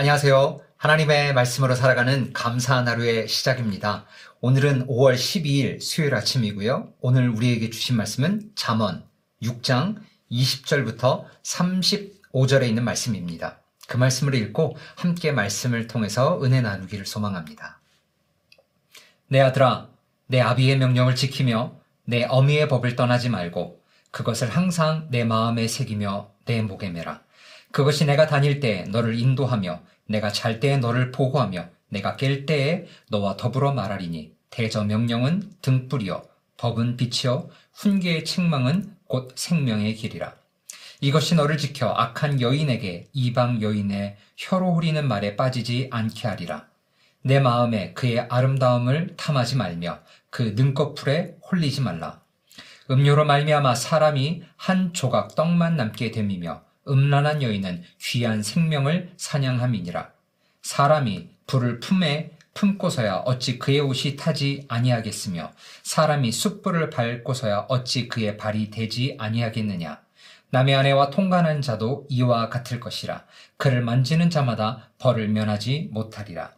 안녕하세요. 하나님의 말씀으로 살아가는 감사한 하루의 시작입니다. 오늘은 5월 12일 수요일 아침이고요. 오늘 우리에게 주신 말씀은 잠언 6장 20절부터 35절에 있는 말씀입니다. 그 말씀을 읽고 함께 말씀을 통해서 은혜 나누기를 소망합니다. 내 아들아, 내 아비의 명령을 지키며 내 어미의 법을 떠나지 말고 그것을 항상 내 마음에 새기며 내 목에 매라. 그것이 내가 다닐 때에 너를 인도하며 내가 잘 때에 너를 보호하며 내가 깰 때에 너와 더불어 말하리니 대저 명령은 등불이요 법은 빛이요 훈계의 책망은 곧 생명의 길이라. 이것이 너를 지켜 악한 여인에게 이방 여인의 혀로 후리는 말에 빠지지 않게 하리라. 내 마음에 그의 아름다움을 탐하지 말며 그 능꺼풀에 홀리지 말라. 음료로 말미암아 사람이 한 조각 떡만 남게 됨이며 음란한 여인은 귀한 생명을 사냥함이니라. 사람이 불을 품에 품고서야 어찌 그의 옷이 타지 아니하겠으며 사람이 숯불을 밟고서야 어찌 그의 발이 되지 아니하겠느냐. 남의 아내와 통관한 자도 이와 같을 것이라. 그를 만지는 자마다 벌을 면하지 못하리라.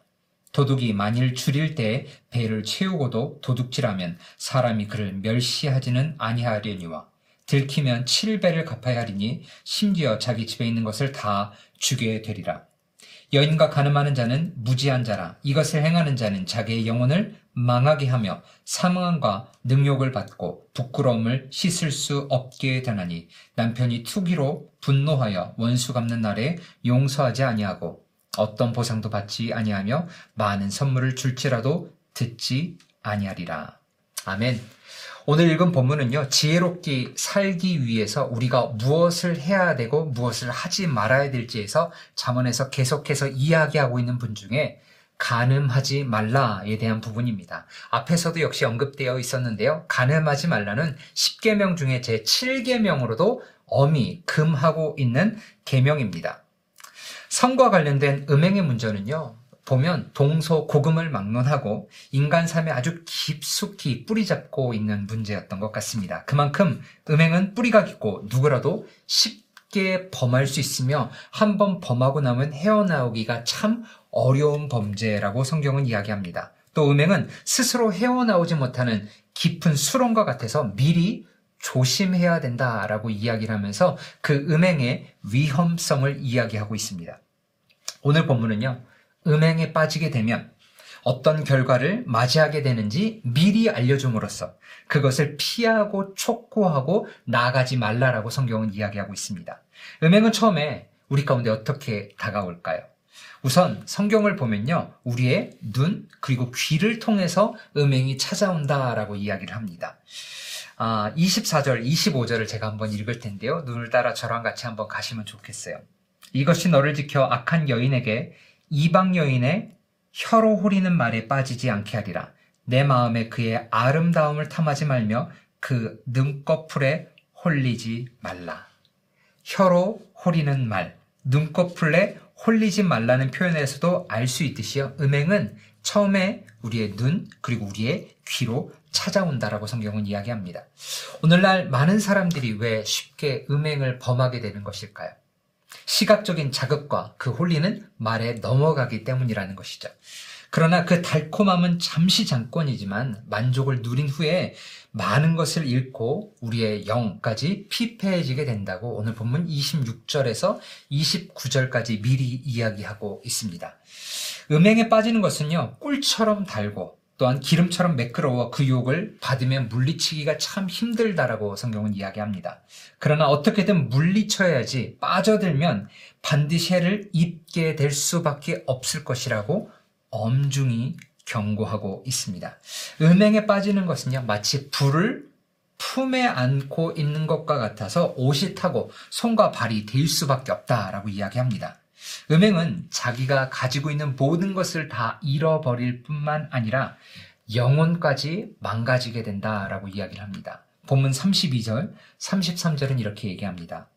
도둑이 만일 줄일 때에 배를 채우고도 도둑질하면 사람이 그를 멸시하지는 아니하려니와 들키면 7배를 갚아야 하리니 심지어 자기 집에 있는 것을 다 주게 되리라. 여인과 가늠하는 자는 무지한 자라 이것을 행하는 자는 자기의 영혼을 망하게 하며 사망과 능욕을 받고 부끄러움을 씻을 수 없게 되나니 남편이 투기로 분노하여 원수 갚는 날에 용서하지 아니하고 어떤 보상도 받지 아니하며 많은 선물을 줄지라도 듣지 아니하리라. 아멘. 오늘 읽은 본문은요, 지혜롭게 살기 위해서 우리가 무엇을 해야 되고 무엇을 하지 말아야 될지에서 잠언에서 계속해서 이야기하고 있는 분 중에 가늠하지 말라에 대한 부분입니다. 앞에서도 역시 언급되어 있었는데요. 가늠하지 말라는 10계명 중에 제 7계명으로도 엄히 금하고 있는 계명입니다. 성과 관련된 음행의 문제는요. 보면 동서 고금을 막론하고 인간 삶에 아주 깊숙이 뿌리 잡고 있는 문제였던 것 같습니다. 그만큼 음행은 뿌리가 깊고 누구라도 쉽게 범할 수 있으며 한 번 범하고 나면 헤어나오기가 참 어려운 범죄라고 성경은 이야기합니다. 또 음행은 스스로 헤어나오지 못하는 깊은 수렁과 같아서 미리 조심해야 된다라고 이야기를 하면서 그 음행의 위험성을 이야기하고 있습니다. 오늘 본문은요, 음행에 빠지게 되면 어떤 결과를 맞이하게 되는지 미리 알려줌으로써 그것을 피하고 촉구하고 나가지 말라라고 성경은 이야기하고 있습니다. 음행은 처음에 우리 가운데 어떻게 다가올까요? 우선 성경을 보면요. 우리의 눈 그리고 귀를 통해서 음행이 찾아온다라고 이야기를 합니다. 아, 24절, 25절을 제가 한번 읽을 텐데요. 눈을 따라 저랑 같이 한번 가시면 좋겠어요. 이것이 너를 지켜 악한 여인에게 이방 여인의 혀로 호리는 말에 빠지지 않게 하리라. 내 마음에 그의 아름다움을 탐하지 말며 그 눈꺼풀에 홀리지 말라. 혀로 호리는 말, 눈꺼풀에 홀리지 말라는 표현에서도 알 수 있듯이요. 음행은 처음에 우리의 눈 그리고 우리의 귀로 찾아온다라고 성경은 이야기합니다. 오늘날 많은 사람들이 왜 쉽게 음행을 범하게 되는 것일까요? 시각적인 자극과 그 홀리는 말에 넘어가기 때문이라는 것이죠. 그러나 그 달콤함은 잠시 잠깐이지만 만족을 누린 후에 많은 것을 잃고 우리의 영까지 피폐해지게 된다고 오늘 본문 26절에서 29절까지 미리 이야기하고 있습니다. 음행에 빠지는 것은요, 꿀처럼 달고 또한 기름처럼 매끄러워 그 유혹을 받으면 물리치기가 참 힘들다라고 성경은 이야기합니다. 그러나 어떻게든 물리쳐야지 빠져들면 반드시 해를 입게 될 수밖에 없을 것이라고 엄중히 경고하고 있습니다. 음행에 빠지는 것은요, 마치 불을 품에 안고 있는 것과 같아서 옷이 타고 손과 발이 될 수밖에 없다라고 이야기합니다. 음행은 자기가 가지고 있는 모든 것을 다 잃어버릴 뿐만 아니라 영혼까지 망가지게 된다라고 이야기를 합니다. 본문 32절, 33절은 이렇게 얘기합니다.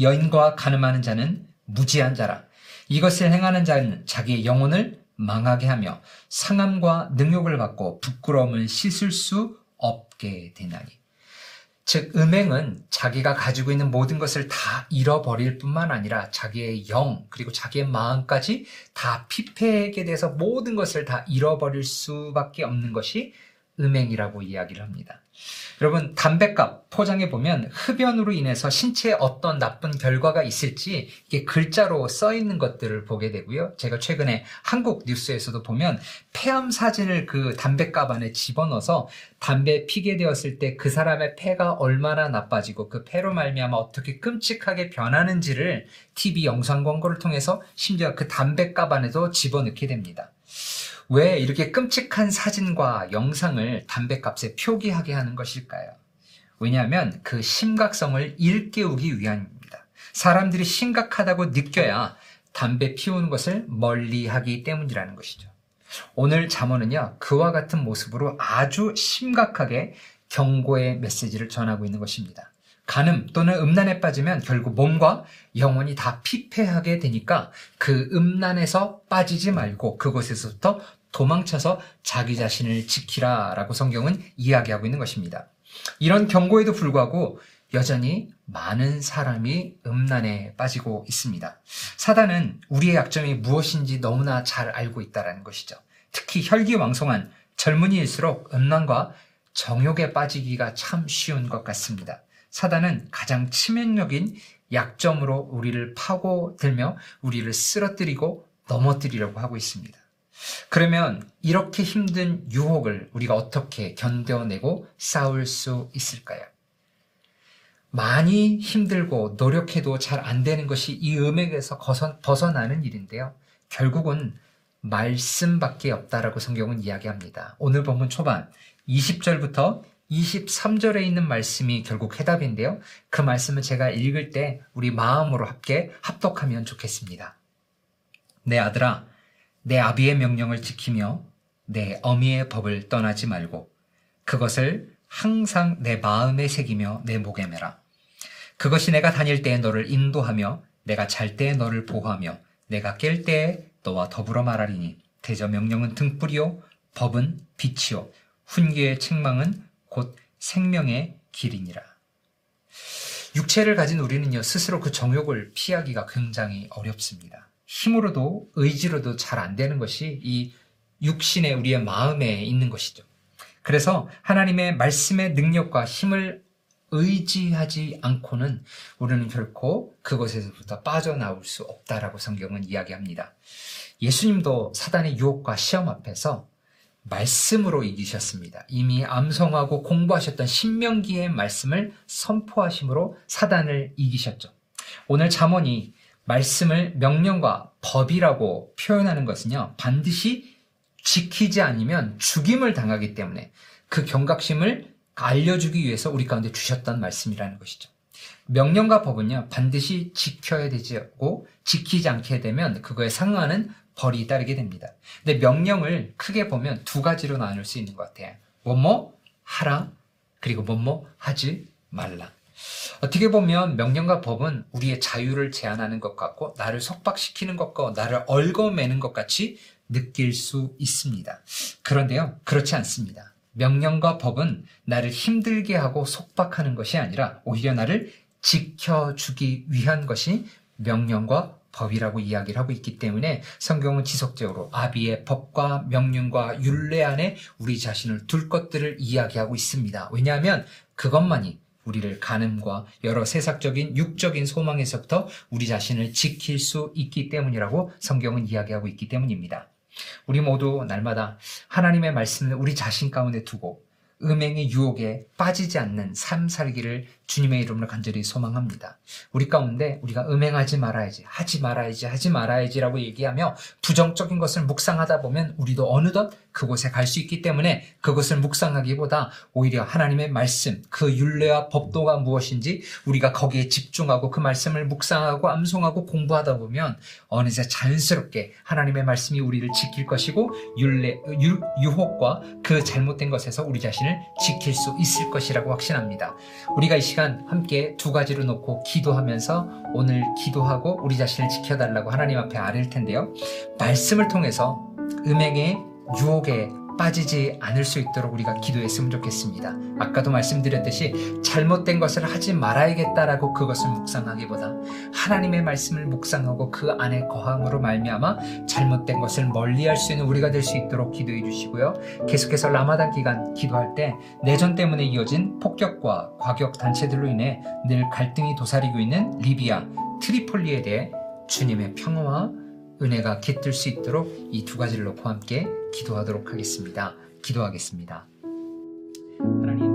여인과 가늠하는 자는 무지한 자라. 이것을 행하는 자는 자기의 영혼을 망하게 하며 상함과 능욕을 받고 부끄러움을 씻을 수 없게 되나니. 즉, 음행은 자기가 가지고 있는 모든 것을 다 잃어버릴 뿐만 아니라 자기의 영, 그리고 자기의 마음까지 다 피폐하게 돼서 모든 것을 다 잃어버릴 수밖에 없는 것이 음행이라고 이야기를 합니다. 여러분, 담배값 포장해 보면 흡연으로 인해서 신체에 어떤 나쁜 결과가 있을지 이게 글자로 써 있는 것들을 보게 되고요. 제가 최근에 한국 뉴스에서도 보면 폐암 사진을 그 담배값 안에 집어넣어서 담배 피게 되었을 때 그 사람의 폐가 얼마나 나빠지고 그 폐로 말미암아 어떻게 끔찍하게 변하는지를 TV 영상 광고를 통해서 심지어 그 담배값 안에도 집어넣게 됩니다. 왜 이렇게 끔찍한 사진과 영상을 담배값에 표기하게 하는 것일까요? 왜냐하면 그 심각성을 일깨우기 위함입니다. 사람들이 심각하다고 느껴야 담배 피우는 것을 멀리 하기 때문이라는 것이죠. 오늘 잠언은요, 그와 같은 모습으로 아주 심각하게 경고의 메시지를 전하고 있는 것입니다. 간음 또는 음란에 빠지면 결국 몸과 영혼이 다 피폐하게 되니까 그 음란에서 빠지지 말고 그곳에서부터 도망쳐서 자기 자신을 지키라 라고 성경은 이야기하고 있는 것입니다. 이런 경고에도 불구하고 여전히 많은 사람이 음란에 빠지고 있습니다. 사단은 우리의 약점이 무엇인지 너무나 잘 알고 있다는 것이죠. 특히 혈기왕성한 젊은이일수록 음란과 정욕에 빠지기가 참 쉬운 것 같습니다. 사단은 가장 치명적인 약점으로 우리를 파고들며 우리를 쓰러뜨리고 넘어뜨리려고 하고 있습니다. 그러면 이렇게 힘든 유혹을 우리가 어떻게 견뎌내고 싸울 수 있을까요? 많이 힘들고 노력해도 잘 안 되는 것이 이 음액에서 벗어나는 일인데요. 결국은 말씀밖에 없다라고 성경은 이야기합니다. 오늘 본문 초반 20절부터 23절에 있는 말씀이 결국 해답인데요. 그 말씀을 제가 읽을 때 우리 마음으로 함께 합독하면 좋겠습니다. 내 아들아, 내 아비의 명령을 지키며 내 어미의 법을 떠나지 말고 그것을 항상 내 마음에 새기며 내 목에 매라. 그것이 내가 다닐 때에 너를 인도하며 내가 잘 때에 너를 보호하며 내가 깰 때에 너와 더불어 말하리니 대저 명령은 등불이요 법은 빛이요 훈계의 책망은 곧 생명의 길이니라. 육체를 가진 우리는요 스스로 그 정욕을 피하기가 굉장히 어렵습니다. 힘으로도 의지로도 잘 안 되는 것이 이 육신의 우리의 마음에 있는 것이죠. 그래서 하나님의 말씀의 능력과 힘을 의지하지 않고는 우리는 결코 그것에서부터 빠져나올 수 없다라고 성경은 이야기합니다. 예수님도 사단의 유혹과 시험 앞에서 말씀으로 이기셨습니다. 이미 암송하고 공부하셨던 신명기의 말씀을 선포하심으로 사단을 이기셨죠. 오늘 잠언이 말씀을 명령과 법이라고 표현하는 것은요, 반드시 지키지 않으면 죽임을 당하기 때문에 그 경각심을 알려주기 위해서 우리 가운데 주셨던 말씀이라는 것이죠. 명령과 법은요, 반드시 지켜야 되고, 지키지 않게 되면 그거에 상응하는 벌이 따르게 됩니다. 근데 명령을 크게 보면 두 가지로 나눌 수 있는 것 같아요. 뭐뭐 하라, 그리고 뭐뭐 하지 말라. 어떻게 보면 명령과 법은 우리의 자유를 제한하는 것 같고 나를 속박시키는 것과 나를 얽어매는 것 같이 느낄 수 있습니다. 그런데요, 그렇지 않습니다. 명령과 법은 나를 힘들게 하고 속박하는 것이 아니라 오히려 나를 지켜주기 위한 것이 명령과 법이라고 이야기를 하고 있기 때문에 성경은 지속적으로 아비의 법과 명령과 율례 안에 우리 자신을 둘 것들을 이야기하고 있습니다. 왜냐하면 그것만이 우리를 가늠과 여러 세상적인 육적인 소망에서부터 우리 자신을 지킬 수 있기 때문이라고 성경은 이야기하고 있기 때문입니다. 우리 모두 날마다 하나님의 말씀을 우리 자신 가운데 두고 음행의 유혹에 빠지지 않는 삶 살기를 주님의 이름으로 간절히 소망합니다. 우리 가운데 우리가 음행하지 말아야지, 하지 말아야지, 하지 말아야지라고 얘기하며 부정적인 것을 묵상하다 보면 우리도 어느덧 그곳에 갈 수 있기 때문에 그것을 묵상하기보다 오히려 하나님의 말씀, 그 윤례와 법도가 무엇인지 우리가 거기에 집중하고 그 말씀을 묵상하고 암송하고 공부하다 보면 어느새 자연스럽게 하나님의 말씀이 우리를 지킬 것이고 윤례, 유, 유혹과 그 잘못된 것에서 우리 자신을 지킬 수 있을 것이라고 확신합니다. 우리가 이 시간 함께 두 가지로 놓고 기도하면서 오늘 기도하고 우리 자신을 지켜달라고 하나님 앞에 아뢰 텐데요. 말씀을 통해서 음행의 유혹에 빠지지 않을 수 있도록 우리가 기도했으면 좋겠습니다. 아까도 말씀드렸듯이 잘못된 것을 하지 말아야겠다라고 그것을 묵상하기보다 하나님의 말씀을 묵상하고 그 안에 거함으로 말미암아 잘못된 것을 멀리할 수 있는 우리가 될 수 있도록 기도해 주시고요. 계속해서 라마단 기간 기도할 때 내전 때문에 이어진 폭격과 과격 단체들로 인해 늘 갈등이 도사리고 있는 리비아, 트리폴리에 대해 주님의 평화와 은혜가 깃들 수 있도록 이 두 가지를 놓고 함께 기도하도록 하겠습니다. 기도하겠습니다. 하나님,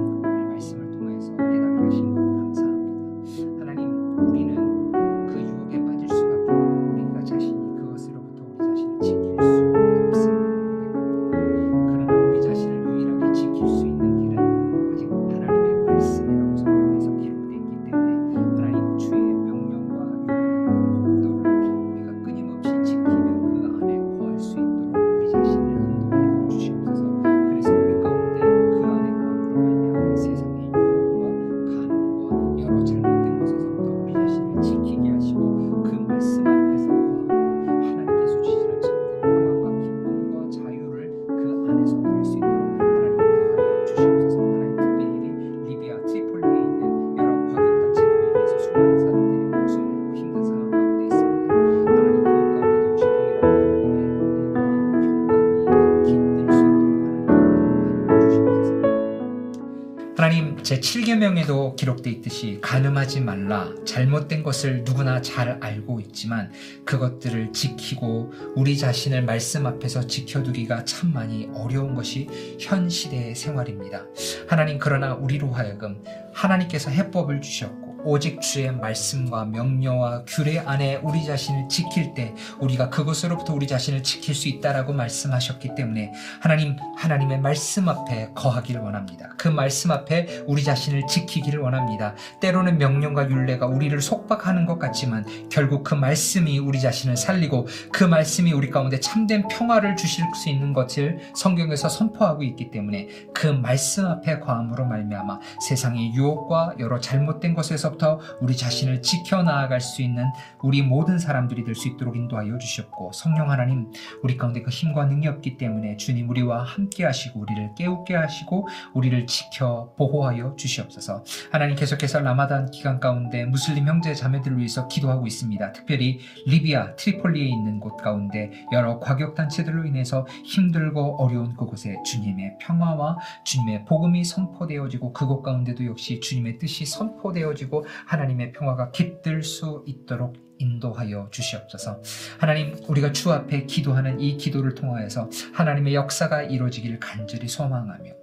제 7계명에도 기록돼 있듯이 가늠하지 말라 잘못된 것을 누구나 잘 알고 있지만 그것들을 지키고 우리 자신을 말씀 앞에서 지켜두기가 참 많이 어려운 것이 현 시대의 생활입니다. 하나님 그러나 우리로 하여금 하나님께서 해법을 주셨고 오직 주의 말씀과 명령과 규례 안에 우리 자신을 지킬 때 우리가 그것으로부터 우리 자신을 지킬 수 있다라고 말씀하셨기 때문에 하나님 하나님의 말씀 앞에 거하기를 원합니다. 그 말씀 앞에 우리 자신을 지키기를 원합니다. 때로는 명령과 윤례가 우리를 속박하는 것 같지만 결국 그 말씀이 우리 자신을 살리고 그 말씀이 우리 가운데 참된 평화를 주실 수 있는 것을 성경에서 선포하고 있기 때문에 그 말씀 앞에 거함으로 말미암아 세상의 유혹과 여러 잘못된 것에서 부터 우리 자신을 지켜 나아갈 수 있는 우리 모든 사람들이 될 수 있도록 인도하여 주셨고 성령 하나님 우리 가운데 그 힘과 능력이 없기 때문에 주님 우리와 함께 하시고 우리를 깨우게 하시고 우리를 지켜 보호하여 주시옵소서. 하나님 계속해서 라마단 기간 가운데 무슬림 형제 자매들을 위해서 기도하고 있습니다. 특별히 리비아 트리폴리에 있는 곳 가운데 여러 과격 단체들로 인해서 힘들고 어려운 그곳에 주님의 평화와 주님의 복음이 선포되어지고 그곳 가운데도 역시 주님의 뜻이 선포되어지고 하나님의 평화가 깃들 수 있도록 인도하여 주시옵소서. 하나님, 우리가 주 앞에 기도하는 이 기도를 통하여서 하나님의 역사가 이루어지기를 간절히 소망하며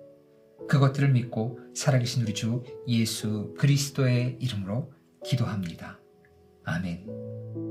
그것들을 믿고 살아계신 우리 주 예수 그리스도의 이름으로 기도합니다. 아멘.